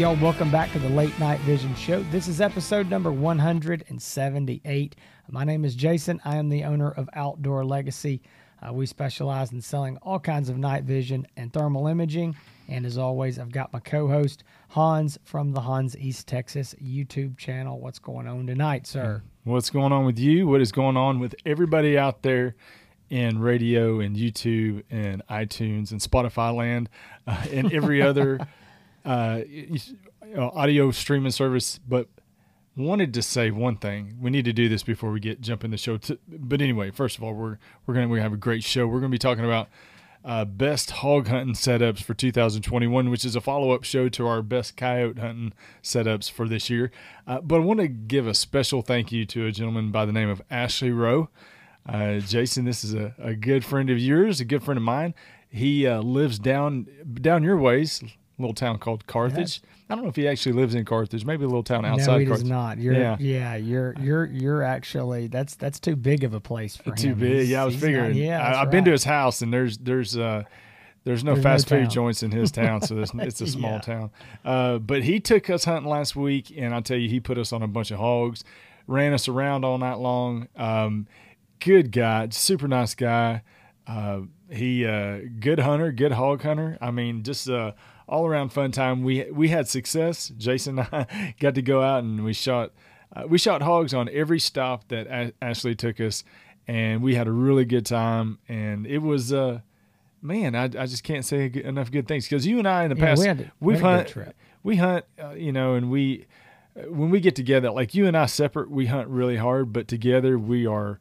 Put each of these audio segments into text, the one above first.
y'all. Welcome back to the Late Night Vision Show. This is episode number 178. My name is Jason. I am the owner of Outdoor Legacy. Uh, we specialize in selling all kinds of night vision and thermal imaging. And as always, I've got my co host, Hans from the Hans East Texas YouTube channel. What's going on tonight, sir? What's going on with you? What is going on with everybody out there in radio and YouTube and iTunes and Spotify land uh, and every other uh, audio streaming service, but wanted to say one thing. We need to do this before we get jump in the show. To, but anyway, first of all, we're we're gonna we have a great show. We're gonna be talking about uh, best hog hunting setups for 2021, which is a follow up show to our best coyote hunting setups for this year. Uh, but I want to give a special thank you to a gentleman by the name of Ashley Rowe. Uh, Jason, this is a, a good friend of yours, a good friend of mine. He uh, lives down down your ways, little town called Carthage. Yes. I don't know if he actually lives in Carthage. Maybe a little town outside. No, he Carthage. does not. You're, yeah, yeah. You're you're you're actually that's that's too big of a place for too him. big. He's, yeah, I was figuring. Not, yeah, I, have right. been to his house and there's there's uh there's no there's fast no food joints in his town, so it's a small yeah. town. Uh, but he took us hunting last week, and I tell you, he put us on a bunch of hogs, ran us around all night long. Um, good guy, super nice guy. Uh, he uh, good hunter, good hog hunter. I mean, just uh, all around fun time. We we had success. Jason and I got to go out and we shot uh, we shot hogs on every stop that a- Ashley took us, and we had a really good time. And it was uh, man, I, I just can't say enough good things because you and I in the yeah, past we have hunt we hunt uh, you know and we uh, when we get together like you and I separate we hunt really hard, but together we are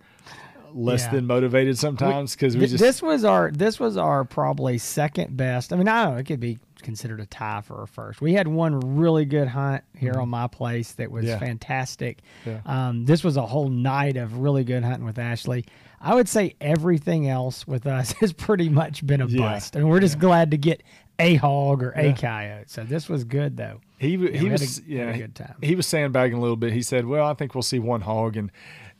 less yeah. than motivated sometimes because we, we, just this was our this was our probably second best. I mean, I don't know, it could be considered a tie for a first. We had one really good hunt here mm-hmm. on my place that was yeah. fantastic. Yeah. Um, this was a whole night of really good hunting with Ashley. I would say everything else with us has pretty much been a bust, and we're just glad to get a hog or a coyote. So this was good though. He he was a, yeah he, he was sandbagging a little bit. He said, "Well, I think we'll see one hog," and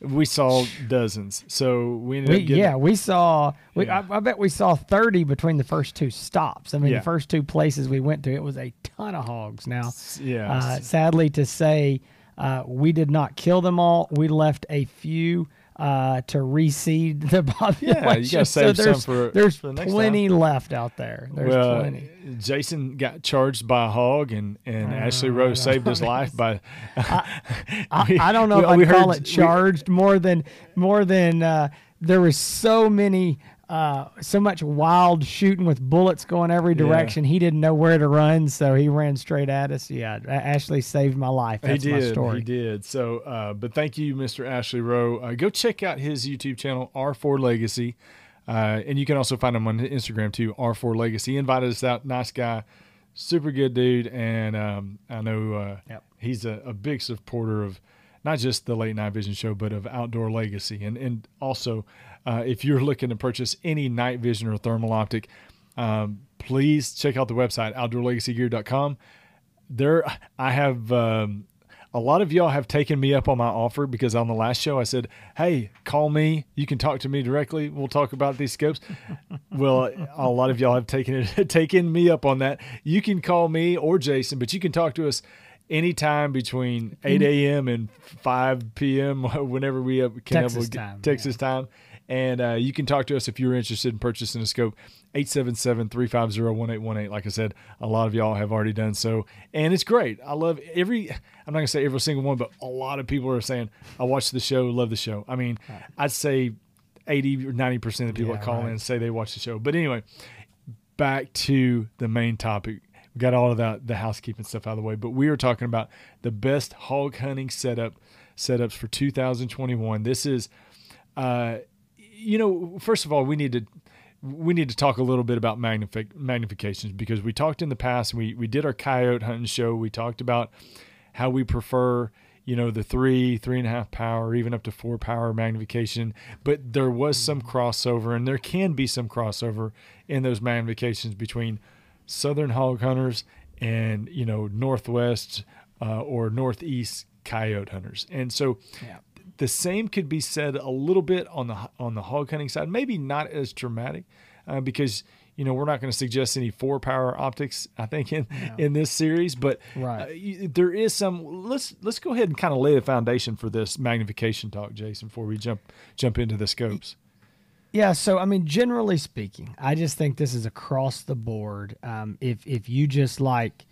we saw dozens. So we ended we, up getting, Yeah, we saw. We, yeah. I, I, bet we saw thirty between the first two stops. I mean, yeah. the first two places we went to, it was a ton of hogs. Now, yeah. Uh, sadly to say, uh, we did not kill them all. We left a few uh, to reseed the population. Yeah, you got to save so some for there's for the plenty time. left out there. There's well, plenty. Jason got charged by a hog, and and uh, Ashley Rowe saved his life by. I, I, I, don't know we, if I call it charged we, more than more than uh, there was so many uh, so much wild shooting with bullets going every direction. Yeah. He didn't know where to run, so he ran straight at us. Yeah, Ashley saved my life. That's he did. My story. He did. So, uh, but thank you, Mr. Ashley Rowe. Uh, go check out his YouTube channel, R4 Legacy, uh, and you can also find him on Instagram too, R4 Legacy. He invited us out. Nice guy, super good dude, and um, I know uh, yep. he's a, a big supporter of not just the late night vision show, but of outdoor legacy. And and also, uh, if you're looking to purchase any night vision or thermal optic, um, please check out the website outdoorlegacygear.com. There, I have um, a lot of y'all have taken me up on my offer because on the last show I said, "Hey, call me. You can talk to me directly. We'll talk about these scopes." well, a lot of y'all have taken it taken me up on that. You can call me or Jason, but you can talk to us anytime between 8 a.m. and 5 p.m. whenever we have, can Texas have time, Texas yeah. time. And uh, you can talk to us if you're interested in purchasing a scope. 877-350-1818. Like I said, a lot of y'all have already done so. And it's great. I love every, I'm not going to say every single one, but a lot of people are saying, I watch the show, love the show. I mean, right. I'd say 80 or 90% of the people yeah, that call right. in say they watch the show. But anyway, back to the main topic we got all of that the housekeeping stuff out of the way. But we are talking about the best hog hunting setup setups for 2021. This is, uh, you know, first of all, we need to we need to talk a little bit about magnific- magnifications because we talked in the past. We we did our coyote hunting show. We talked about how we prefer you know the three three and a half power even up to four power magnification but there was some crossover and there can be some crossover in those magnifications between southern hog hunters and you know northwest uh, or northeast coyote hunters. And so yeah. The same could be said a little bit on the on the hog hunting side. Maybe not as dramatic uh, because you know, we're not going to suggest any four power optics, I think, in no. in this series, but right. uh, there is some. Let's let's go ahead and kind of lay the foundation for this magnification talk, Jason, before we jump jump into the scopes. Yeah, so I mean, generally speaking, I just think this is across the board. Um, if if you just like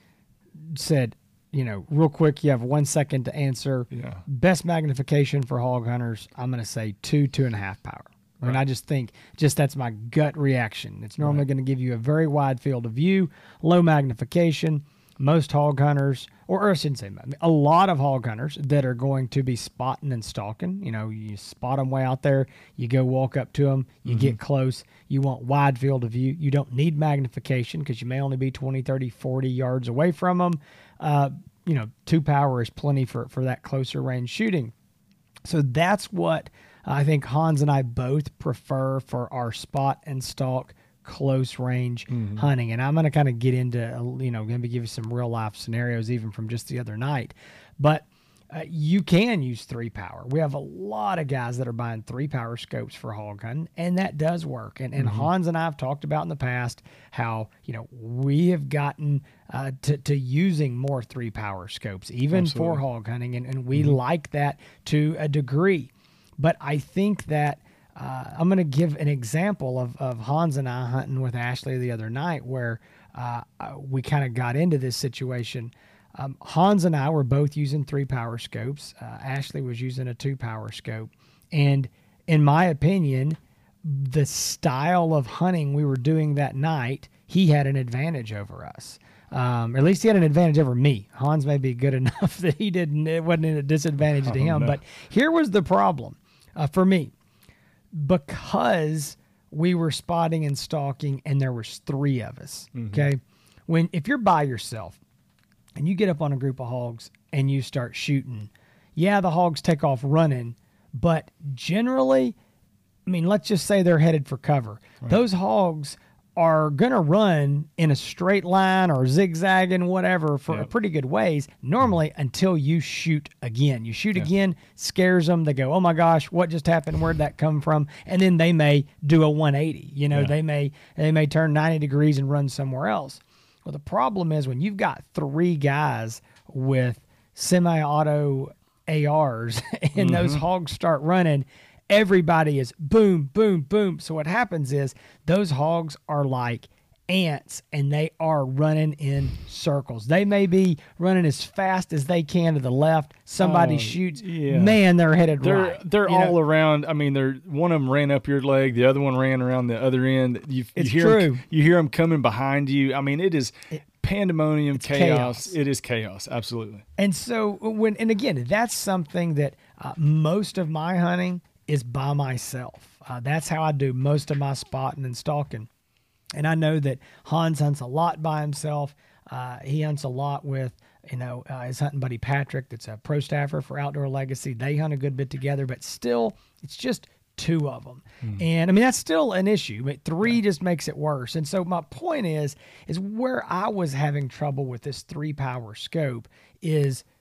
said, you know, real quick, you have one second to answer. Yeah. Best magnification for hog hunters, I'm going to say two, two and a half power. Right. And I just think, just that's my gut reaction. It's normally right. going to give you a very wide field of view, low magnification. Most hog hunters, or, or I shouldn't say a lot of hog hunters that are going to be spotting and stalking. You know, you spot them way out there, you go walk up to them, you mm-hmm. get close, you want wide field of view. You don't need magnification because you may only be 20, 30, 40 yards away from them. Uh, you know, two power is plenty for, for that closer range shooting. So that's what I think Hans and I both prefer for our spot and stalk close range mm-hmm. hunting. And I'm going to kind of get into, you know, going to give you some real life scenarios even from just the other night. But uh, you can use three power. We have a lot of guys that are buying three power scopes for hog hunting, and that does work. And, and mm-hmm. Hans and I have talked about in the past how you know we have gotten uh, to, to using more three power scopes, even Absolutely. for hog hunting, and, and we mm-hmm. like that to a degree. But I think that uh, I'm going to give an example of, of Hans and I hunting with Ashley the other night where uh, uh we kind of got into this situation. Um, Hans and I were both using three power scopes. Uh, Ashley was using a two power scope. And in my opinion, the style of hunting we were doing that night, he had an advantage over us. Um, at least he had an advantage over me. Hans may be good enough that he didn't. It wasn't a disadvantage to him. But here was the problem uh, for me because we were spotting and stalking and there was three of us mm-hmm. okay when if you're by yourself and you get up on a group of hogs and you start shooting yeah the hogs take off running but generally i mean let's just say they're headed for cover right. those hogs are going to run in a straight line or zigzagging, whatever, for yep. a pretty good ways, normally mm-hmm. until you shoot again. You shoot again, scares them. They go, oh my gosh, what just happened? Where'd that come from? And then they may do a 180. You know, yeah. they may they may turn 90 degrees and run somewhere else. Well, the problem is when you've got three guys with semi-auto ARs and mm-hmm. those hogs start running everybody is boom, boom, boom. So what happens is those hogs are like ants and they are running in circles. They may be running as fast as they can to the left. Somebody oh, shoots. Yeah. Man, they're headed they're, right. They're all know? around. I mean, they're one of them ran up your leg, the other one ran around the other end. You, it's you hear true. Them, you hear them coming behind you. I mean, it is it, pandemonium, chaos. chaos. It is chaos, absolutely. And so when and again, that's something that uh, most of my hunting is by myself. Uh, that's how I do most of my spotting and stalking. And I know that Hans hunts a lot by himself. Uh, he hunts a lot with, you know, uh, his hunting buddy Patrick, that's a pro staffer for Outdoor Legacy. They hunt a good bit together, but still, it's just two of them. Mm. And I mean, that's still an issue, but three yeah. just makes it worse. And so my point is, is where I was having trouble with this three power scope is –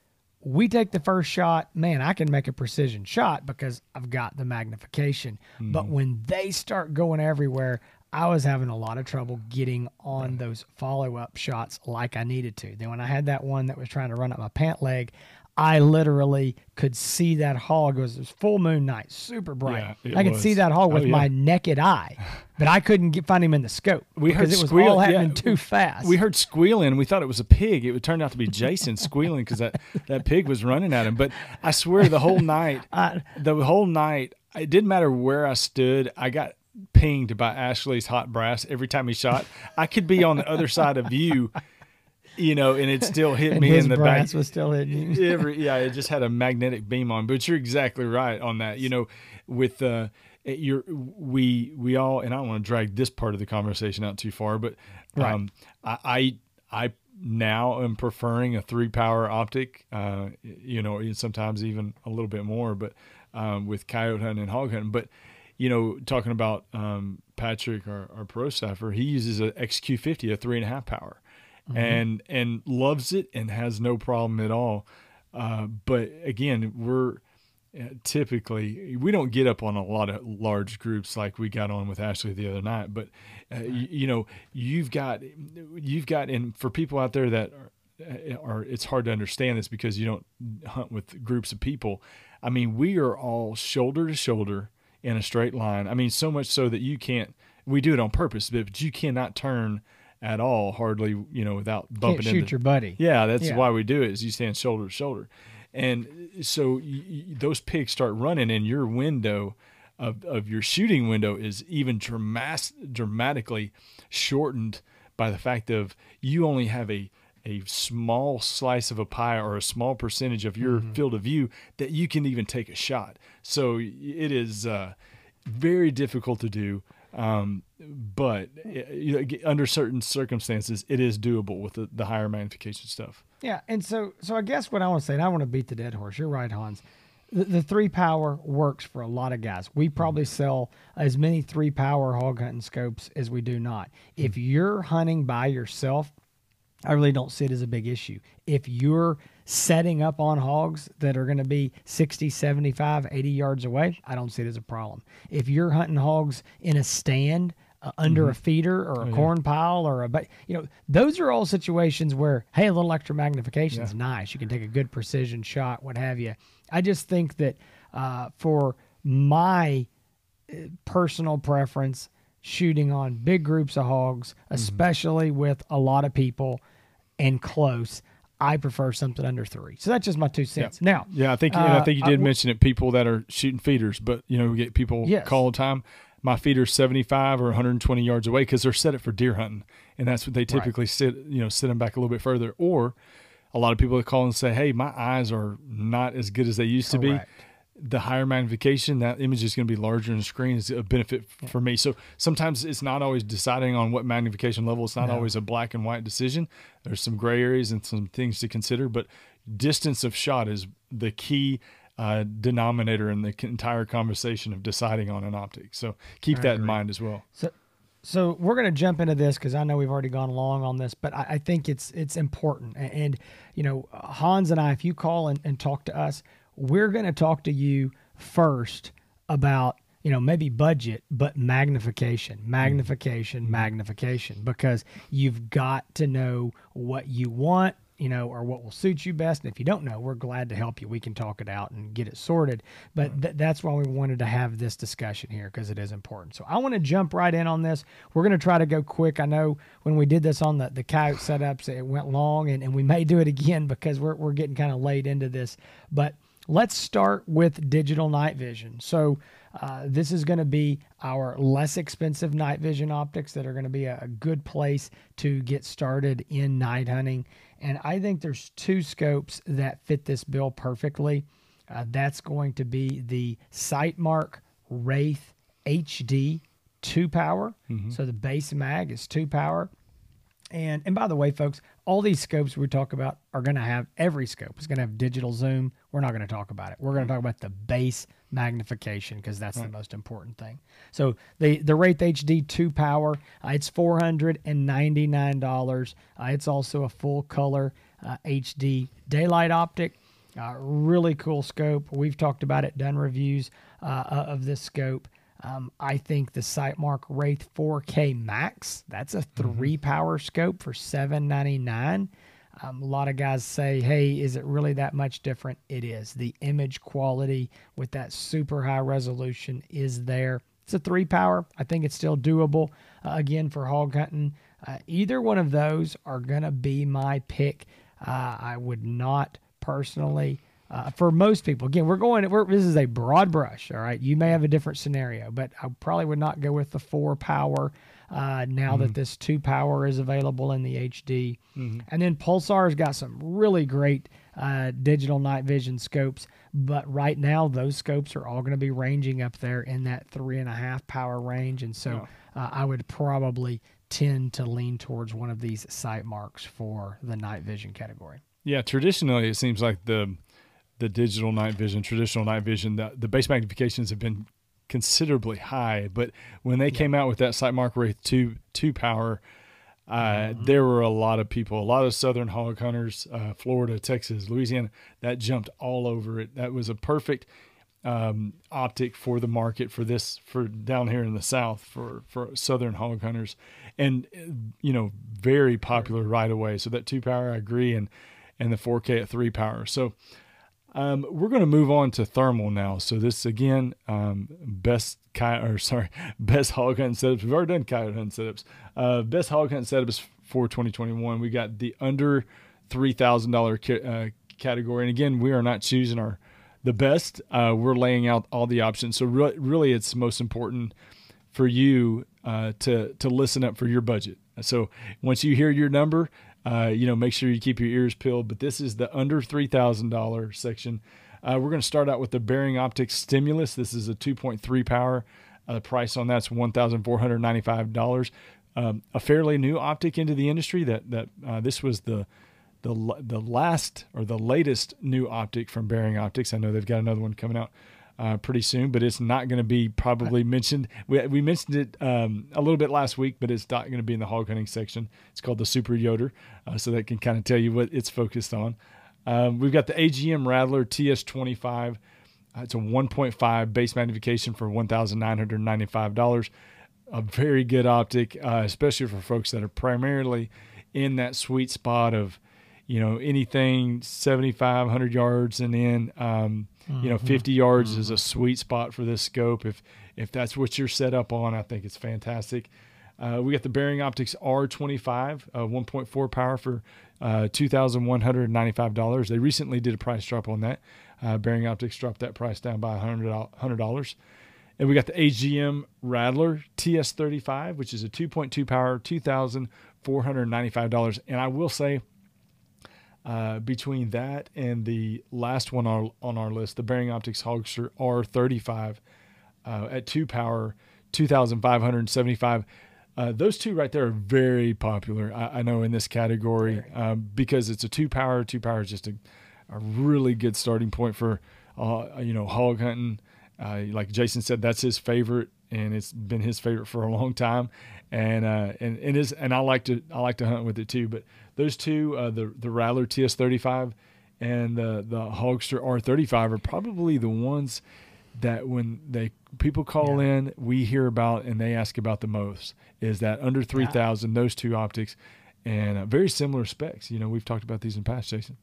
we take the first shot, man, I can make a precision shot because I've got the magnification. Mm-hmm. But when they start going everywhere, I was having a lot of trouble getting on those follow up shots like I needed to. Then when I had that one that was trying to run up my pant leg, I literally could see that hog. It was, it was full moon night, super bright. Yeah, I could was. see that hog oh, with oh, yeah. my naked eye, but I couldn't get, find him in the scope we because it was squeal, all happening yeah, too fast. We heard squealing. We thought it was a pig. It turned out to be Jason squealing because that, that pig was running at him. But I swear, the whole night, I, the whole night, it didn't matter where I stood. I got pinged by Ashley's hot brass every time he shot. I could be on the other side of you you know, and it still hit me in the back. was still hitting you. Every, yeah, it just had a magnetic beam on. But you're exactly right on that. You know, with uh, you're we we all, and I don't want to drag this part of the conversation out too far, but um, right. I, I I now am preferring a three power optic. Uh, you know, sometimes even a little bit more, but um, with coyote hunting and hog hunting, but you know, talking about um, Patrick, our, our pro staffer, he uses a XQ50, a three and a half power mm-hmm. and and loves it and has no problem at all. Uh, but again, we're typically we don't get up on a lot of large groups like we got on with Ashley the other night but uh, you, you, know you've got you've got and for people out there that are, are it's hard to understand this because you don't hunt with groups of people I mean we are all shoulder to shoulder in a straight line. I mean so much so that you can't we do it on purpose but you cannot turn at all hardly you know without bumping Can't shoot into your buddy. Yeah that's yeah. why we do it is you stand shoulder to shoulder. And so those pigs start running, and your window of, of your shooting window is even dramas- dramatically shortened by the fact of you only have a a small slice of a pie or a small percentage of your mm-hmm. field of view that you can even take a shot. So it is uh, very difficult to do. Um, but you know, under certain circumstances, it is doable with the, the higher magnification stuff. Yeah, and so so I guess what I want to say, and I want to beat the dead horse. You're right, Hans. The, the three power works for a lot of guys. We probably mm-hmm. sell as many three power hog hunting scopes as we do not. If mm-hmm. you're hunting by yourself, I really don't see it as a big issue. If you're setting up on hogs that are going to be 60, 75, 80 yards away, I don't see it as a problem. If you're hunting hogs in a stand uh, under mm-hmm. a feeder or a oh, corn yeah. pile or a but you know those are all situations where hey a little extra magnification is yeah. nice you can take a good precision shot what have you i just think that uh, for my uh, personal preference shooting on big groups of hogs mm-hmm. especially mm-hmm. with a lot of people and close I prefer something under three. So that's just my two cents. Yeah. Now, yeah, I think uh, I think you did mention it. People that are shooting feeders, but you know, we get people yes. call all the time my feeder's 75 or 120 yards away because they're set it for deer hunting, and that's what they typically right. sit. You know, sit them back a little bit further. Or a lot of people that call and say, "Hey, my eyes are not as good as they used Correct. to be." The higher magnification, that image is going to be larger in the screen is a benefit yeah. for me. So sometimes it's not always deciding on what magnification level. It's not no. always a black and white decision. There's some gray areas and some things to consider, but distance of shot is the key uh, denominator in the entire conversation of deciding on an optic. So keep I that agree. in mind as well. So, so we're going to jump into this because I know we've already gone along on this, but I, I, think it's it's important. And you know, Hans and I, if you call and, and talk to us, we're going to talk to you first about you know maybe budget but magnification magnification mm-hmm. magnification because you've got to know what you want you know, or what will suit you best. And if you don't know, we're glad to help you. We can talk it out and get it sorted. But th- that's why we wanted to have this discussion here because it is important. So I want to jump right in on this. We're going to try to go quick. I know when we did this on the, the coyote setups, it went long, and, and we may do it again because we're, we're getting kind of late into this. But let's start with digital night vision. So uh, this is going to be our less expensive night vision optics that are going to be a, a good place to get started in night hunting. And I think there's two scopes that fit this bill perfectly. Uh, that's going to be the Sightmark Wraith HD 2 power. Mm-hmm. So the base mag is 2 power. And and by the way, folks, all these scopes we talk about are going to have every scope is going to have digital zoom. We're not going to talk about it. We're going to talk about the base magnification because that's right. the most important thing. So the the Wraith HD 2 power, uh, it's four hundred and ninety nine dollars. Uh, it's also a full color uh, HD daylight optic. Uh, really cool scope. We've talked about it, done reviews uh, of this scope. Um, I think the Sightmark Wraith 4K Max, that's a mm-hmm. three power scope for 799. Um, a lot of guys say, hey, is it really that much different? It is. The image quality with that super high resolution is there. It's a three power. I think it's still doable. Uh, again, for hog hunting, uh, either one of those are going to be my pick. Uh, I would not personally uh, for most people, again, we're going. We're, this is a broad brush. All right, you may have a different scenario, but I probably would not go with the four power. Uh, now mm-hmm. that this two power is available in the HD, mm-hmm. and then Pulsar's got some really great uh, digital night vision scopes. But right now, those scopes are all going to be ranging up there in that three and a half power range, and so uh, I would probably tend to lean towards one of these Sightmarks for the night vision category. Yeah, traditionally it seems like the the digital night vision, traditional night vision, the, the base magnifications have been considerably high. But when they yeah. came out with that Sightmark Wraith 2, 2 power, uh, mm-hmm. there were a lot of people, a lot of southern hog hunters, uh, Florida, Texas, Louisiana, that jumped all over it. That was a perfect. um, optic for the market for this for down here in the south for for southern hog hunters, and you know very popular right away. So that two power, I agree, and and the 4K at three power. So um, we're going to move on to thermal now. So this again, um, best coyote or sorry, best hog hunting setups. We've already done coyote hunting setups. Uh, best hog hunting setups for 2021. We got the under three thousand dollar uh, category, and again, we are not choosing our the best. Uh, we're laying out all the options. So re- really, it's most important for you uh, to to listen up for your budget. So once you hear your number, uh, you know, make sure you keep your ears peeled. But this is the under three thousand dollar section. Uh, we're going to start out with the Bearing Optics Stimulus. This is a 2.3 power. Uh, the price on that's one thousand four hundred ninety-five dollars. Um, a fairly new optic into the industry. That that uh, this was the the the last or the latest new optic from Bearing Optics. I know they've got another one coming out uh, pretty soon, but it's not going to be probably mentioned. We, we mentioned it um, a little bit last week, but it's not going to be in the hog hunting section. It's called the Super Yoder, uh, so that can kind of tell you what it's focused on. Um, we've got the AGM Rattler TS25. Uh, it's a 1.5 base magnification for $1,995. A very good optic, uh, especially for folks that are primarily in that sweet spot of you know anything 7500 yards and in um, mm-hmm. you know mm-hmm. 50 yards mm-hmm. is a sweet spot for this scope if if that's what you're set up on i think it's fantastic uh, we got the bearing optics r25 uh, 1.4 power for uh, $2195 they recently did a price drop on that uh, bearing optics dropped that price down by $100, $100 and we got the agm rattler ts35 which is a 2.2 power $2495 and i will say uh, between that and the last one on, on our list, the Bearing Optics Hogster R35 uh, at two power, 2,575. Uh, those two right there are very popular, I, I know, in this category um, because it's a two power. Two power is just a, a really good starting point for, uh, you know, hog hunting. Uh, like Jason said, that's his favorite, and it's been his favorite for a long time. And uh, and and is and I like to I like to hunt with it too. But those two, uh, the the Rattler TS35 and the the Hogster R35, are probably the ones that when they people call yeah. in, we hear about and they ask about the most. Is that under three thousand? Yeah. Those two optics, and uh, very similar specs. You know, we've talked about these in past, Jason.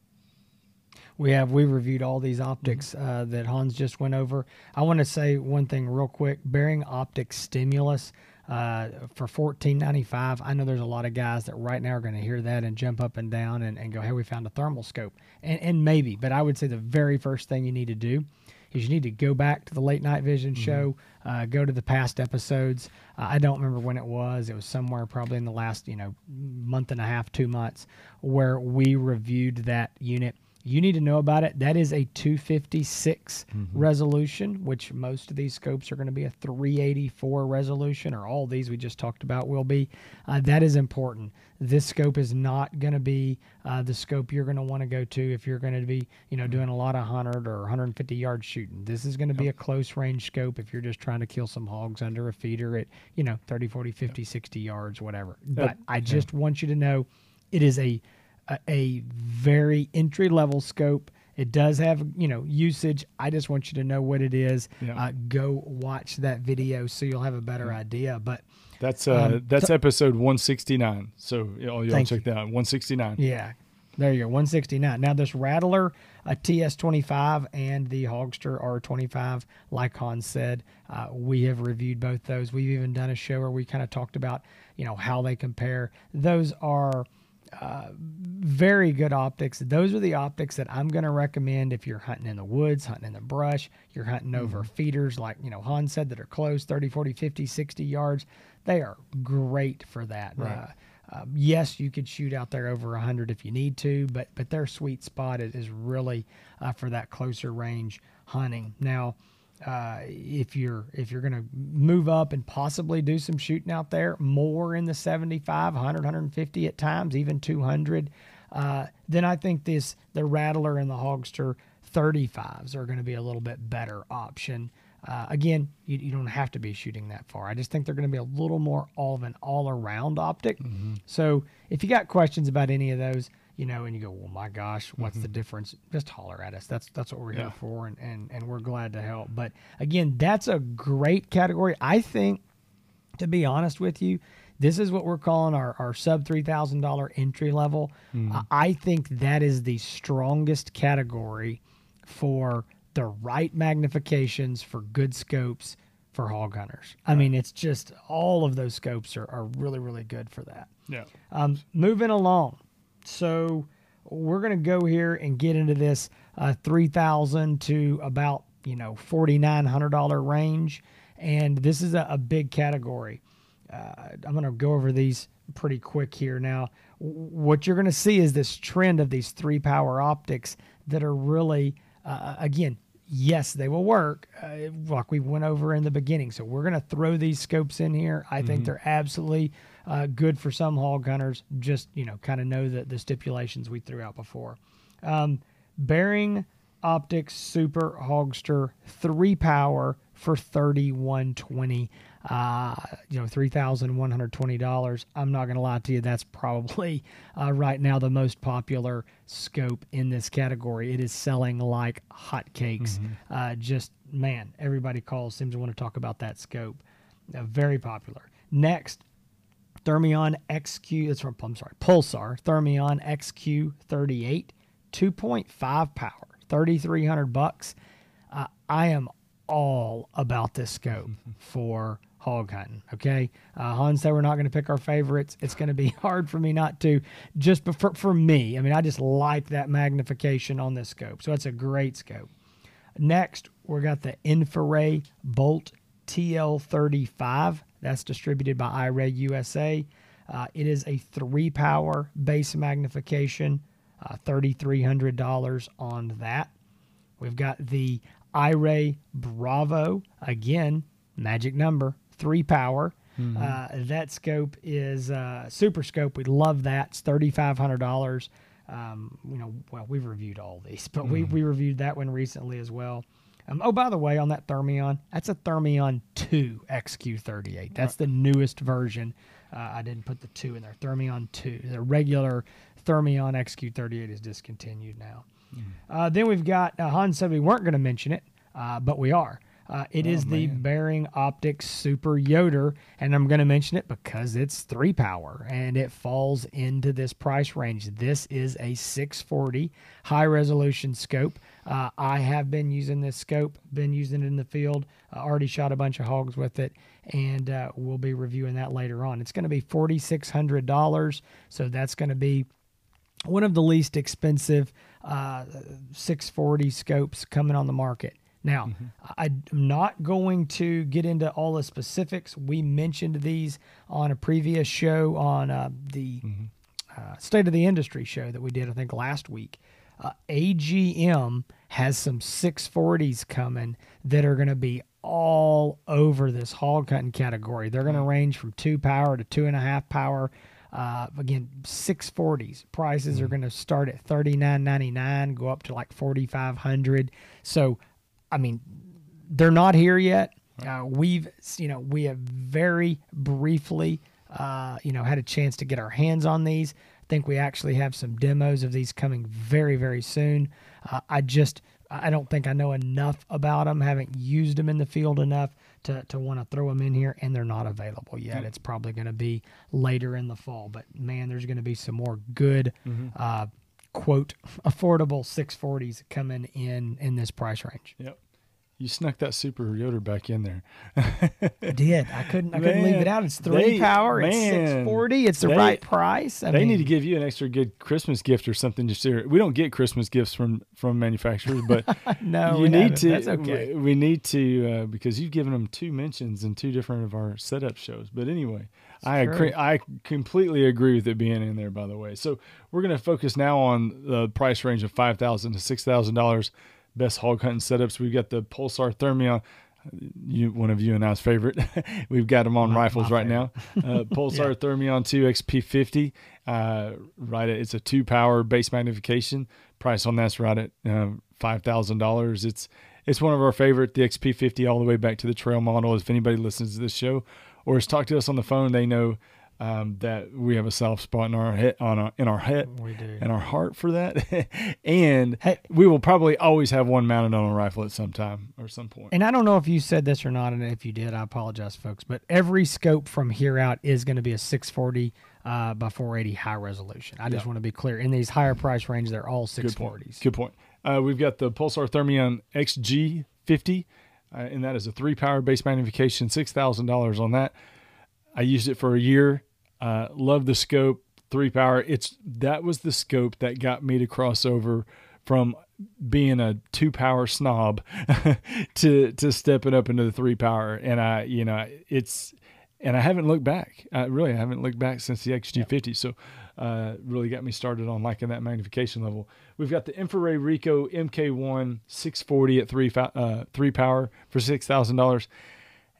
We have we reviewed all these optics mm-hmm. uh, that Hans just went over. I want to say one thing real quick. Bearing optic stimulus uh, for fourteen ninety five. I know there's a lot of guys that right now are going to hear that and jump up and down and, and go, "Hey, we found a thermal scope," and and maybe, but I would say the very first thing you need to do is you need to go back to the late night vision mm-hmm. show, uh, go to the past episodes. Uh, I don't remember when it was. It was somewhere probably in the last you know month and a half, two months, where we reviewed that unit you need to know about it. That is a 256 mm-hmm. resolution, which most of these scopes are going to be a 384 resolution, or all these we just talked about will be. Uh, that is important. This scope is not going to be uh, the scope you're going to want to go to if you're going to be, you know, doing a lot of 100 or 150 yard shooting. This is going to yep. be a close range scope if you're just trying to kill some hogs under a feeder at, you know, 30, 40, 50, yep. 60 yards, whatever. Yep. But I just want you to know it is a a, a very entry level scope. It does have, you know, usage. I just want you to know what it is. Yeah. Uh, go watch that video so you'll have a better idea. But that's uh, um, that's so, episode 169. So y'all, y'all check you. that out. 169. Yeah. There you go. 169. Now this Rattler, a TS25 and the Hogster R25, like Hans said, uh, we have reviewed both those. We've even done a show where we kind of talked about, you know, how they compare. Those are uh, very good optics. Those are the optics that I'm going to recommend if you're hunting in the woods, hunting in the brush, you're hunting mm-hmm. over feeders like, you know, Hans said that are close 30, 40, 50, 60 yards. They are great for that. Right. Uh, uh, yes, you could shoot out there over 100 if you need to, but but their sweet spot is, is really uh, for that closer range hunting. Now, uh, if you're if you're going to move up and possibly do some shooting out there more in the 75 100 150 at times even 200 uh, then i think this the rattler and the hogster 35s are going to be a little bit better option. Uh, again you, you, don't have to be shooting that far. I just think they're going to be a little more all of an all around optic. Mm-hmm. so if you got questions about any of those you know, and you go, well, my gosh, what's mm-hmm. the difference? Just holler at us. That's that's what we're yeah. here for, and, and and we're glad to help. But again, that's a great category. I think, to be honest with you, this is what we're calling our, our sub three thousand dollar entry level. Mm-hmm. I think that is the strongest category for the right magnifications for good scopes for hog hunters. I mean, it's just all of those scopes are, are really, really good for that. Yeah. Um, moving along. So we're going to go here and get into this uh, 3000 to about, you know, $4,900 range. And this is a, a big category. Uh, I'm going to go over these pretty quick here. Now, what you're going to see is this trend of these three power optics that are really, uh, again, yes, they will work, uh, like we went over in the beginning. So we're going to throw these scopes in here. I mm-hmm. think they're absolutely uh, good for some hog hunters. Just you know, kind of know the the stipulations we threw out before. Um, Bearing Optics Super Hogster three power for thirty one twenty. Uh, you know, three thousand one hundred twenty dollars. I'm not going to lie to you. That's probably uh, right now the most popular scope in this category. It is selling like hotcakes. Mm-hmm. Uh, just man, everybody calls seems to want to talk about that scope. Uh, very popular. Next, Thermion XQ. It's from I'm sorry, Pulsar Thermion XQ38, 2.5 power, 3,300 bucks. Uh, I am all about this scope for hog hunting. Okay, uh, Hans said we're not going to pick our favorites. It's going to be hard for me not to. Just for, for me, I mean, I just like that magnification on this scope. So it's a great scope. Next, we got the InfiRay Bolt TL35. That's distributed by iRay USA. Uh, it is a three power base magnification, uh, $3,300 on that. We've got the iRay Bravo, again, magic number, three power. Mm-hmm. Uh, that scope is uh, super scope. We love that. It's thirty five hundred dollars. Um, you know, well, we've reviewed all these, but mm-hmm. we we reviewed that one recently as well. Um, oh, by the way, on that Thermion, that's a Thermion 2 XQ38. That's the newest version. Uh, I didn't put the 2 in there. Thermion 2. The regular Thermion XQ38 is discontinued now. Mm. Uh, then we've got, uh, Hans said we weren't going to mention it, uh, but we are. Uh, it oh, is the man. Bearing Optics Super Yoder, and I'm going to mention it because it's three power and it falls into this price range. This is a 640 high resolution scope. Uh, I have been using this scope, been using it in the field, uh, already shot a bunch of hogs with it, and uh, we'll be reviewing that later on. It's going to be $4,600, so that's going to be one of the least expensive uh, 640 scopes coming on the market. Now, mm-hmm. I'm not going to get into all the specifics. We mentioned these on a previous show on uh, the mm-hmm. uh, State of the Industry show that we did, I think, last week. Uh, AGM has some 640s coming that are going to be all over this hog hunting category. They're going to mm-hmm. range from two power to two and a half power. Uh, again, 640s prices are going to start at 39.99, go up to like 4,500. So I mean, they're not here yet. Uh, we've, you know, we have very briefly, uh, you know, had a chance to get our hands on these. I think we actually have some demos of these coming very, very soon. Uh, I just, I don't think I know enough about them. Haven't used them in the field enough to, to want to throw them in here, and they're not available yet. It's probably going to be later in the fall. But man, there's going to be some more good, mm-hmm. uh, quote, affordable 640s coming in in this price range. Yep. You snuck that super Yoder back in there. I did. I couldn't. I man, couldn't leave it out. It's three they, power. Man, it's six forty. It's the they, right price. I they mean, need to give you an extra good Christmas gift or something. Just here. We don't get Christmas gifts from from manufacturers, but no, you need haven't. to. That's okay. We, we need to uh, because you've given them two mentions in two different of our setup shows. But anyway, it's I agree, I completely agree with it being in there. By the way, so we're going to focus now on the price range of five thousand to six thousand dollars best hog hunting setups. We've got the Pulsar Thermion, you, one of you and I's favorite. We've got them on my, rifles my right now. Uh, Pulsar yeah. Thermion 2 XP50. Uh, right at, it's a two power base magnification. Price on that's right at uh, five thousand dollars. It's it's one of our favorite. The XP50 all the way back to the trail model. If anybody listens to this show or has talked to us on the phone, they know um, that we have a soft spot in our head on our, in our head we do. in our heart for that. And hey, we will probably always have one mounted on a rifle at some time or some point. and i don't know if you said this or not and if you did i apologize folks but every scope from here out is going to be a 640 uh, by 480 high resolution. I just want to be clear. In these higher price range they're all 640s good point, good point. Uh, we've got the pulsar thermion xg50 uh, and that is a three power base magnification $6000 on that I used it for a year. Uh, love the scope, three power. It's that was the scope that got me to cross over from being a two power snob to to stepping up into the three power. And I, you know, it's and I haven't looked back. I really I haven't looked back since the XG50. So uh, really got me started on liking that magnification level. We've got the InfiRay Rico MK1 640 at three uh, three power for six thousand dollars.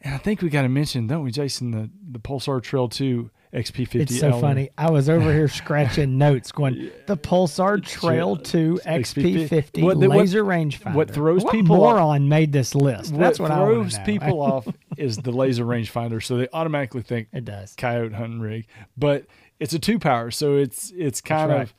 And I think we got to mention, don't we, Jason, the, the Pulsar Trail 2 XP50. It's so funny. I was over here scratching notes going, the Pulsar Trail 2 XP50 what, laser rangefinder. What throws what people moron off, made this list? That's what, what throws people off is the laser rangefinder. So they automatically think it does coyote hunting rig. But it's a two power. So it's, it's kind That's of.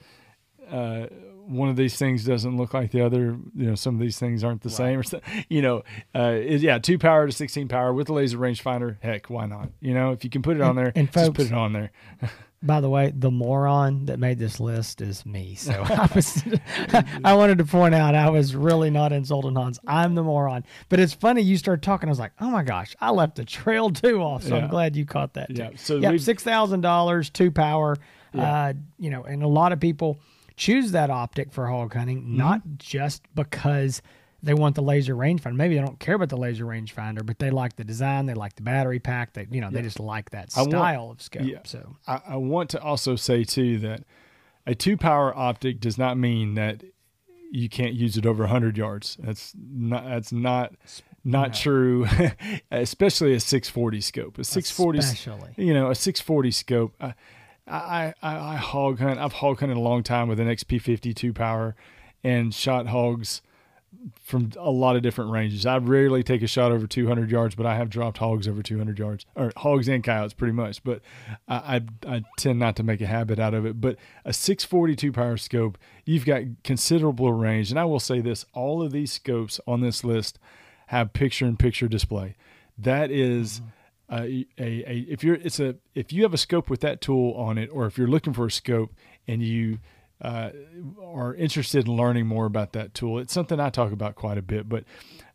Right. Uh, one of these things doesn't look like the other. You know, some of these things aren't the right. same. Or so, you know, uh, it, yeah, two power to sixteen power with a laser rangefinder. Heck, why not? You know, if you can put it on there, and, folks, just put it on there. by the way, the moron that made this list is me. So I was, I wanted to point out I was really not insulting Hans. I'm the moron. But it's funny you start talking. I was like, oh my gosh, I left the trail two off. So yeah. I'm glad you caught that. Too. Yeah. So yeah, six thousand dollars, two power. Yeah. Uh, you know, and a lot of people choose that optic for hog hunting, mm-hmm. not just because they want the laser rangefinder. Maybe they don't care about the laser rangefinder, but they like the design, they like the battery pack. They you know yeah. they just like that style want, of scope. Yeah. So I, I want to also say too that a two power optic does not mean that you can't use it over 100 yards. That's not that's not not no. true, especially a 640 scope. A 640, especially. you know, a 640 scope. Uh, I, I, I hog hunt. I've hog hunted a long time with an XP52 power and shot hogs from a lot of different ranges. I rarely take a shot over 200 yards, but I have dropped hogs over 200 yards, or hogs and coyotes pretty much. But I, I, I tend not to make a habit out of it. But a 642 power scope, you've got considerable range. And I will say this: all of these scopes on this list have picture-in-picture display. That is, mm-hmm a, a, if you're it's a if you have a scope with that tool on it, or if you're looking for a scope and you uh, are interested in learning more about that tool, it's something I talk about quite a bit. But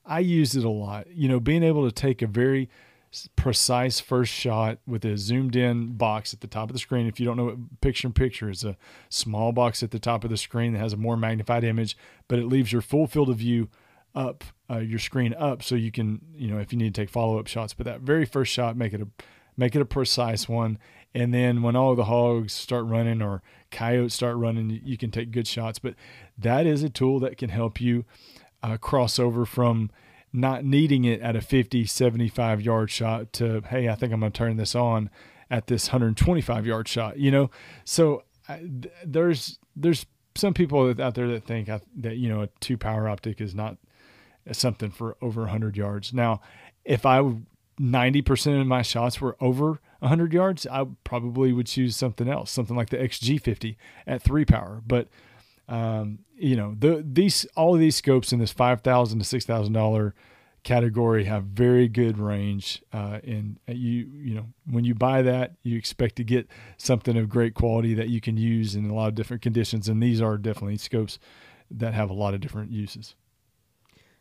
I use it a lot. You know, being able to take a very precise first shot with a zoomed in box at the top of the screen. If you don't know what picture in picture is, a small box at the top of the screen that has a more magnified image, but it leaves your full field of view up uh, your screen up so you can you know if you need to take follow-up shots but that very first shot make it a make it a precise one. And then when all the hogs start running or coyotes start running you can take good shots. But that is a tool that can help you uh, cross over from not needing it at a 50 75 yard shot to hey i think i'm going to turn this on at this 125 yard shot you know? So uh, there's there's some people out there that think that you know a two power optic is not something for over 100 yards. Now, if I 90% of my shots were over 100 yards, I probably would choose something else, something like the XG50 at three power. But um, you know, the these all of these scopes in this five thousand to six thousand dollar category have very good range, uh, and you you know when you buy that, you expect to get something of great quality that you can use in a lot of different conditions, and these are definitely scopes that have a lot of different uses.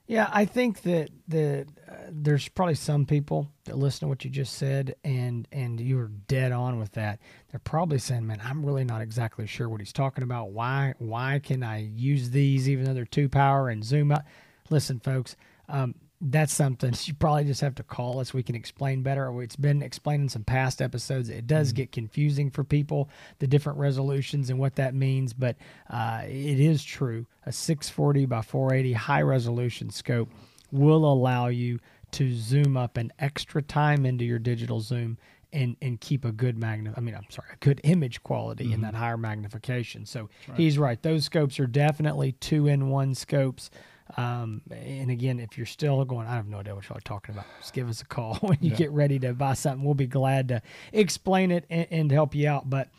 Yeah, I think that that uh, there's probably some people that listen to what you just said, and and you are dead on with that. They're probably saying, "Man, I'm really not exactly sure what he's talking about. Why why can I use these even though they're two power and zoom out?" Listen, folks, um, that's something you probably just have to call us. We can explain better. It's been explained in some past episodes. It does mm-hmm. get confusing for people, the different resolutions and what that means, but uh, it is true. A 640 by 480 high resolution scope will allow you to zoom up an extra time into your digital zoom and and keep a good magna I mean I'm sorry, a good image quality mm-hmm. in that higher magnification. So right. he's right. Those scopes are definitely two in one scopes. Um, and again, if you're still going, I have no idea what y'all are talking about. Just give us a call when you yeah. get ready to buy something. We'll be glad to explain it and, and help you out. But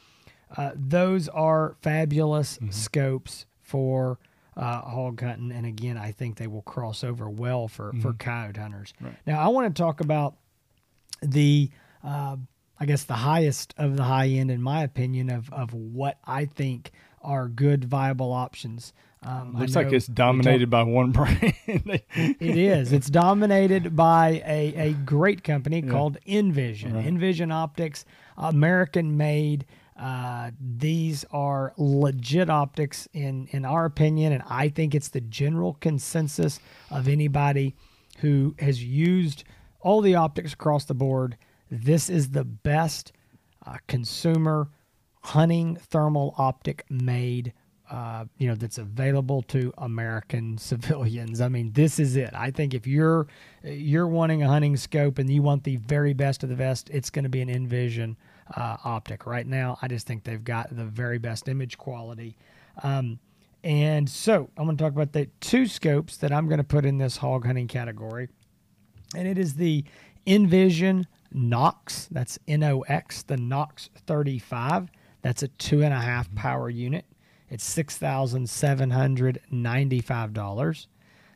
uh, those are fabulous mm-hmm. scopes for uh, hog hunting, and again, I think they will cross over well for mm-hmm. for coyote hunters. Right. Now, I want to talk about the. Uh, I guess the highest of the high end, in my opinion, of, of what I think are good viable options. Um, Looks like it's dominated by one brand. it is. It's dominated by a, a great company yeah. called N-Vision. Right. N-Vision Optics, American made. Uh, these are legit optics in in our opinion, and I think it's the general consensus of anybody who has used all the optics across the board. This is the best uh, consumer hunting thermal optic made uh, you know that's available to American civilians. I mean, this is it. I think if you're you're wanting a hunting scope and you want the very best of the best, it's going to be an N-Vision uh, optic. Right now, I just think they've got the very best image quality. Um, and so I'm going to talk about the two scopes that I'm going to put in this hog hunting category, and it is the N-Vision Nox. That's N O X, the Nox 35 that's a two and a half power unit. It's six thousand seven hundred ninety-five dollars.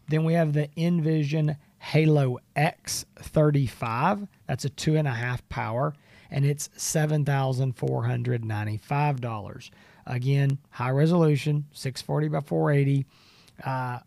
Then we have the N-Vision Halo X 35. That's a two and a half power, and it's seven thousand four hundred ninety-five dollars. Again, high resolution, 640 by 480. Uh,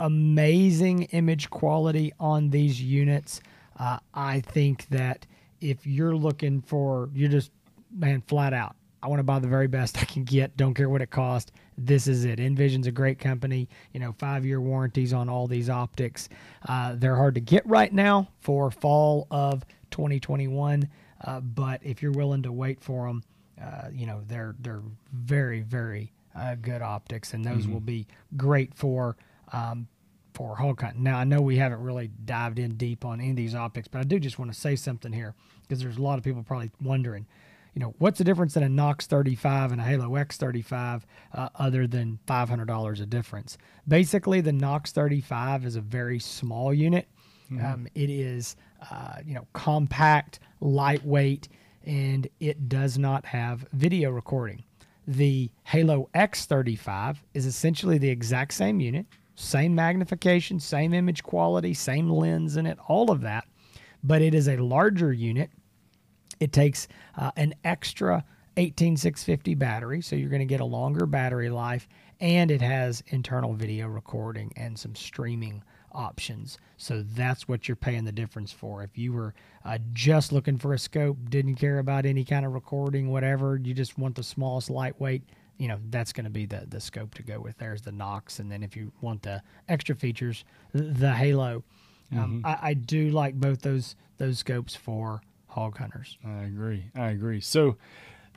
amazing image quality on these units. Uh, I think that if you're looking for, you're just man flat out I want to buy the very best I can get. Don't care what it costs. This is it. N-Vision's a great company. You know, five year warranties on all these optics. Uh, they're hard to get right now for fall of 2021. Uh, but if you're willing to wait for them, uh, you know they're they're very very uh, good optics, and those mm-hmm. will be great for um, for hog hunting. Now I know we haven't really dived in deep on any of these optics, but I do just want to say something here because there's a lot of people probably wondering you know, what's the difference in a Nox 35 and a Halo X 35 uh, other than $500 a difference? Basically, the Nox 35 is a very small unit. Mm-hmm. Um, it is, uh, you know, compact, lightweight, and it does not have video recording. The Halo X35 is essentially the exact same unit, same magnification, same image quality, same lens in it, all of that, but it is a larger unit it takes uh, an extra 18650 battery, so you're going to get a longer battery life, and it has internal video recording and some streaming options. So that's what you're paying the difference for. If you were uh, just looking for a scope, didn't care about any kind of recording, whatever, you just want the smallest lightweight, you know, that's going to be the, the scope to go with. There's the Nox. And then if you want the extra features, the Halo. Um, mm-hmm. I, I do like both those those scopes for hog hunters. I agree. I agree. So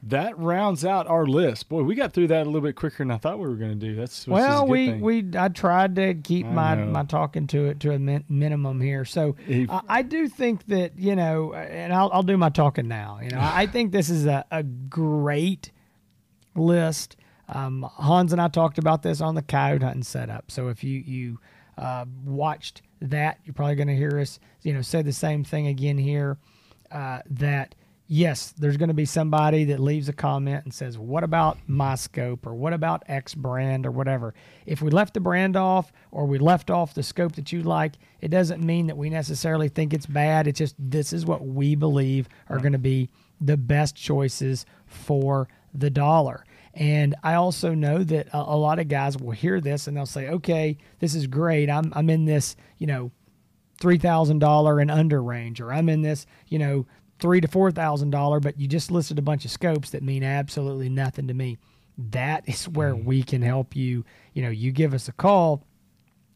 that rounds out our list. Boy, we got through that a little bit quicker than I thought we were going to do. That's well, we thing. we I tried to keep I my know. my talking to it to a min- minimum here. So if, I, I, do think that you know, and I'll I'll do my talking now. You know, I think this is a, a great list. Um, Hans and I talked about this on the coyote hunting setup. So if you you uh, watched that, you're probably going to hear us, you know, say the same thing again here uh, that yes, there's going to be somebody that leaves a comment and says, What about my scope or what about X brand or whatever? If we left the brand off or we left off the scope that you like, it doesn't mean that we necessarily think it's bad. It's just this is what we believe are going to be the best choices for the dollar. And I also know that a, a lot of guys will hear this and they'll say, okay, this is great. I'm, I'm in this, you know, $3,000 and under range, or I'm in this, you know, three to $4,000, but you just listed a bunch of scopes that mean absolutely nothing to me. That is where mm. we can help you. You know, you give us a call,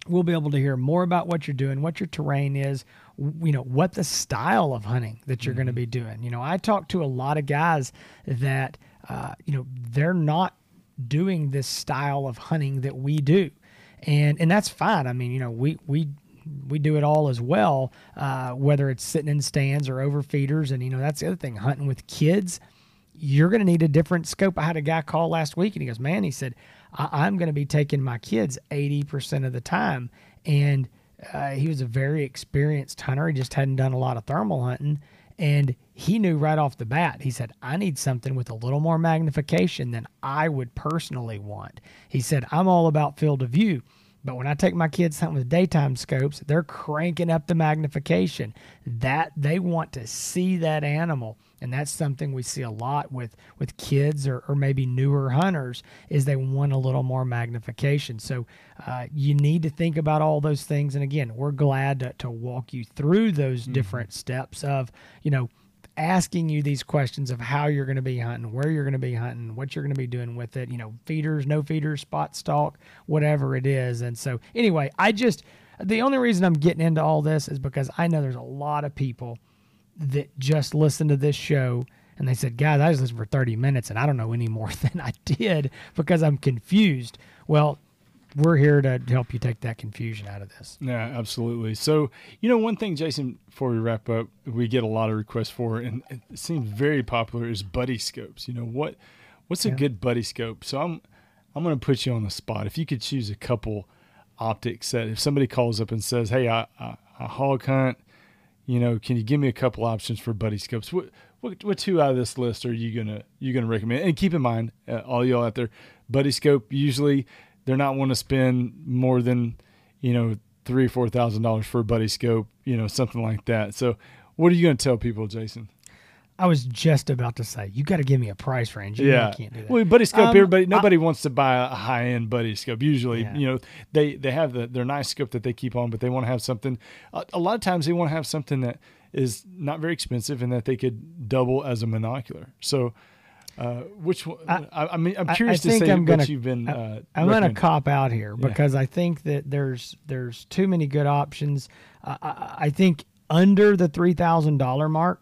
we'll be able to hear more about what you're doing, what your terrain is, you know, what the style of hunting that you're mm-hmm. going to be doing. You know, I talk to a lot of guys that, uh, you know, they're not doing this style of hunting that we do. And, and that's fine. I mean, you know, we, we we do it all as well, uh, whether it's sitting in stands or over feeders. And, you know, that's the other thing hunting with kids, you're going to need a different scope. I had a guy call last week and he goes, Man, he said, I- am going to be taking my kids 80% of the time. And uh, he was a very experienced hunter. He just hadn't done a lot of thermal hunting. And he knew right off the bat, he said, I need something with a little more magnification than I would personally want. He said, I'm all about field of view. But when I take my kids hunting with daytime scopes, they're cranking up the magnification. That they want to see that animal and that's something we see a lot with with kids or, or maybe newer hunters is they want a little more magnification so uh, you need to think about all those things and again we're glad to, to walk you through those mm-hmm. different steps of you know asking you these questions of how you're going to be hunting, where you're going to be hunting, what you're going to be doing with it, you know, feeders, no feeders, spot stalk, whatever it is. And so, anyway, I just, the only reason I'm getting into all this is because I know there's a lot of people that just listen to this show and they said, guys, I was listening for 30 minutes and I don't know any more than I did because I'm confused. Well, we're here to help you take that confusion out of this. Yeah, absolutely. So, you know, one thing, Jason, before we wrap up, we get a lot of requests for, and it seems very popular, is buddy scopes. You know, what what's a yeah. good buddy scope? So I'm I'm going to put you on the spot. If you could choose a couple optics that if somebody calls up and says, "Hey, I, I, I hog hunt you know, can you give me a couple options for buddy scopes? What what, what two out of this list are you gonna you gonna recommend? And keep in mind, uh, all y'all out there, buddy scope usually they're not want to spend more than you know three or four thousand dollars for a buddy scope, you know, something like that. So, what are you gonna tell people, Jason? I was just about to say, you got to give me a price range. You yeah, can't do that. Well, buddy scope, um, everybody, nobody I, wants to buy a high end buddy scope. Usually, yeah. you know, they they have the their nice scope that they keep on, but they want to have something. A, a lot of times, they want to have something that is not very expensive and that they could double as a monocular. So, uh, which one? I, I, mean, I'm curious I, I to say I'm gonna, what you've been. Uh, I'm going to cop out here because yeah. I think that there's there's too many good options. Uh, I, I think under the three thousand dollar mark,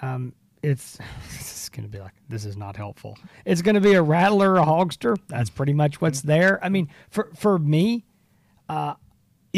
um, it's it's going to be like this is not helpful. It's going to be a rattler, a hogster. That's pretty much what's there. I mean, for for me, uh,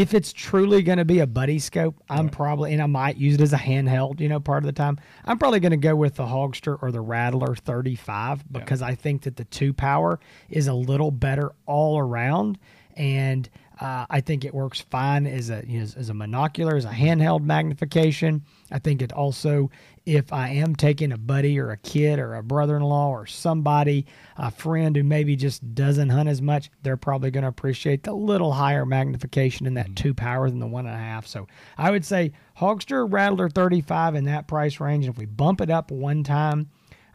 if it's truly going to be a buddy scope, I'm right. probably and I might use it as a handheld. You know, part of the time, I'm probably going to go with the hogster or the rattler 35 because yeah. I think that the two power is a little better all around and uh, I think it works fine as a you know, as a monocular, as a handheld magnification. I think it also, if I am taking a buddy or a kid or a brother-in-law or somebody, a friend who maybe just doesn't hunt as much, they're probably going to appreciate the little higher magnification in that mm-hmm. two power than the one and a half. So I would say Hogster Rattler 35 in that price range. And if we bump it up one time,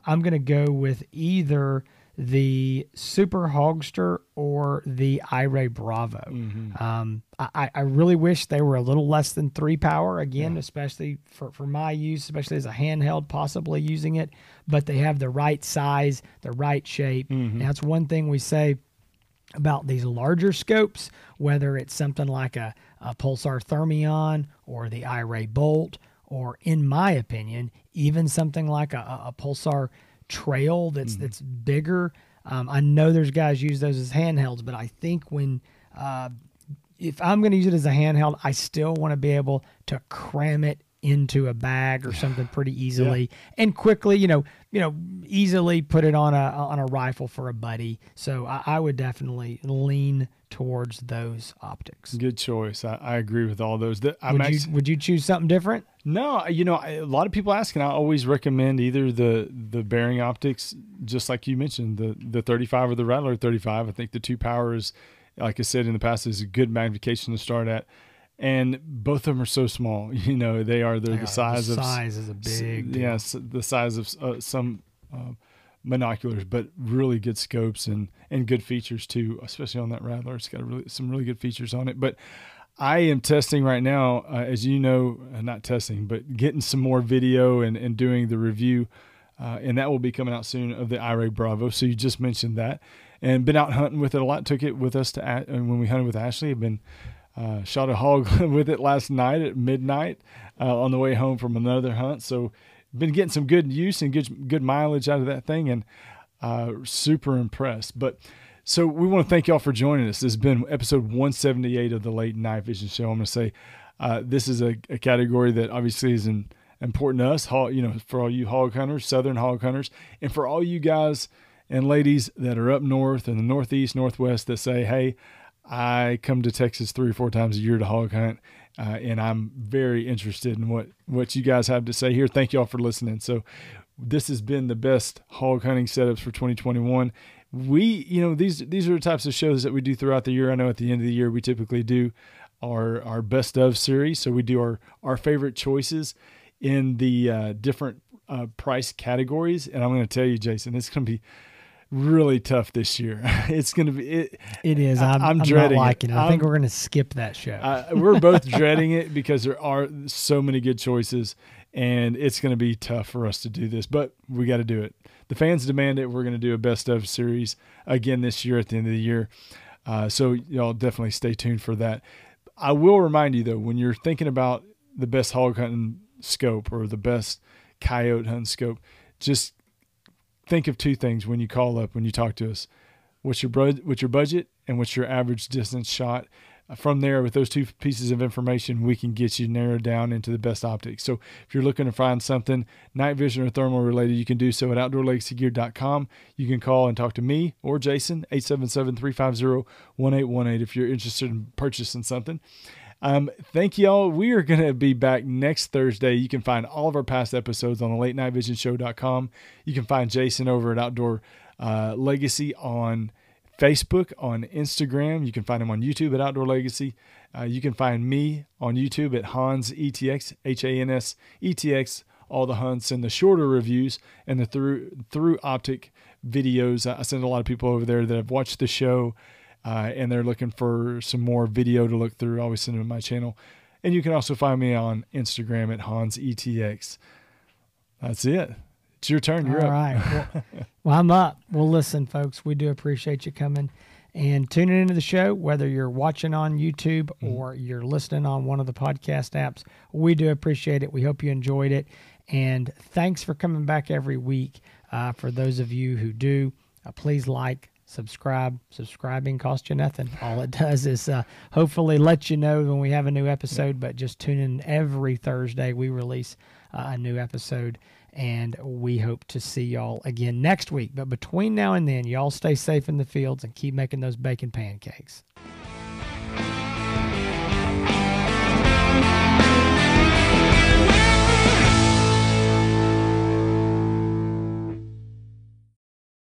I'm going to go with either the Super Hogster or the iRay Bravo. Mm-hmm. Um, I, I really wish they were a little less than three power again, yeah. especially for, for my use, especially as a handheld, possibly using it. But they have the right size, the right shape. Mm-hmm. that's one thing we say about these larger scopes, whether it's something like a, a Pulsar Thermion or the iRay Bolt, or in my opinion, even something like a, a Pulsar trail that's mm. that's bigger. Um, I know there's guys use those as handhelds, but I think when uh, if I'm going to use it as a handheld, I still want to be able to cram it into a bag or something pretty easily yeah. and quickly, you know, you know, easily put it on a on a rifle for a buddy. So I, I would definitely lean towards those optics. Good choice. I, I agree with all those. That, would, you, would you choose something different? No, you know, a lot of people ask, and I always recommend either the the Bering Optics, just like you mentioned, the the 35 or the Rattler 35. I think the two powers, like I said in the past, is a good magnification to start at and both of them are so small. You know, they are they're the size the of size is a big yes, yeah, the size of uh, some uh, monoculars, but really good scopes and and good features too, especially on that Rattler. It's got really, some really good features on it, but. I am testing right now, uh, as you know, uh, not testing, but getting some more video and, and doing the review. Uh, and that will be coming out soon of the iRay Bravo. So you just mentioned that, and been out hunting with it a lot. Took it with us to and when we hunted with Ashley. I've been uh, shot a hog with it last night at midnight uh, on the way home from another hunt. So been getting some good use and good good mileage out of that thing, and uh, super impressed. But so we want to thank y'all for joining us. This has been episode 178 of the Late Night Vision Show. I'm going to say uh, this is a, a, category that obviously is in, important to us. You know, for all you hog hunters, southern hog hunters, and for all you guys and ladies that are up north in the northeast, northwest that say, "Hey, I come to Texas three or four times a year to hog hunt, uh, and I'm very interested in what what you guys have to say here. Thank you all for listening. So, this has been the best hog hunting setups for 2021. We, you know, these these are the types of shows that we do throughout the year. I know at the end of the year we typically do our our best of series, so we do our our favorite choices in the uh, different uh, price categories. And I'm going to tell you, Jason, it's going to be really tough this year. it's going to be. It, it is. I'm, I'm, I'm dreading liking it. it. I think we're going to skip that show. Uh, we're both dreading it because there are so many good choices, and it's going to be tough for us to do this, but we got to do it. The fans demand it. We're going to do a best of series again this year at the end of the year. Uh, so y'all definitely stay tuned for that. I will remind you though, when you're thinking about the best hog hunting scope or the best coyote hunting scope, just think of two things when you call up when you talk to us. What's your what's your budget and what's your average distance shot? From there, with those two pieces of information, we can get you narrowed down into the best optics. So, if you're looking to find something night vision or thermal related, you can do so at outdoorlegacygear.com. You can call and talk to me or Jason, 877 350 1818, if you're interested in purchasing something. Um, thank y'all. We are going to be back next Thursday. You can find all of our past episodes on the late night vision show.com. You can find Jason over at Outdoor uh, Legacy on Facebook, on Instagram. You can find him on YouTube at Outdoor Legacy. Uh, you can find me on YouTube at Hans ETX, H A N S E T X, all the hunts and the shorter reviews and the through through optic videos. I send a lot of people over there that have watched the show uh, and they're looking for some more video to look through, always send them to my channel. And you can also find me on Instagram at Hans ETX. That's it. It's your turn. You're All up. right. Well, well, I'm up. Well, listen, folks, we do appreciate you coming and tuning into the show, whether you're watching on YouTube mm-hmm. or you're listening on one of the podcast apps. We do appreciate it. We hope you enjoyed it. And thanks for coming back every week. Uh, for those of you who do, uh, please like, subscribe. Subscribing costs you nothing. All it does is uh, hopefully let you know when we have a new episode. But just tune in every Thursday. We release uh, a new episode, and we hope to see y'all again next week. But between now and then, y'all stay safe in the fields and keep making those bacon pancakes.